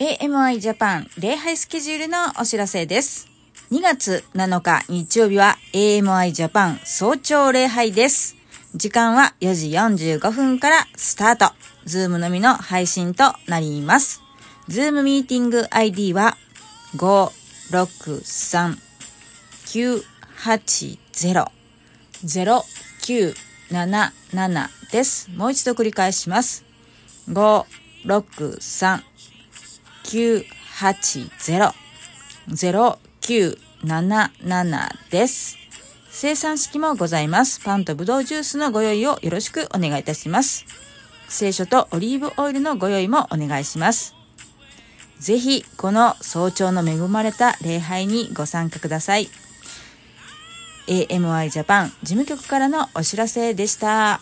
AMI ジャパン礼拝スケジュールのお知らせです。2月7日日曜日は AMI ジャパン早朝礼拝です。時間は4時45分からスタート。 Zoom のみの配信となります。 Zoom ミーティング ID は563-980-0977です。もう一度繰り返します。563 9800977です。生産式もございます。パンとブドウジュースのご用意をよろしくお願いいたします。聖書とオリーブオイルのご用意もお願いします。ぜひ、この早朝の恵まれた礼拝にご参加ください。AMI ジャパン事務局からのお知らせでした。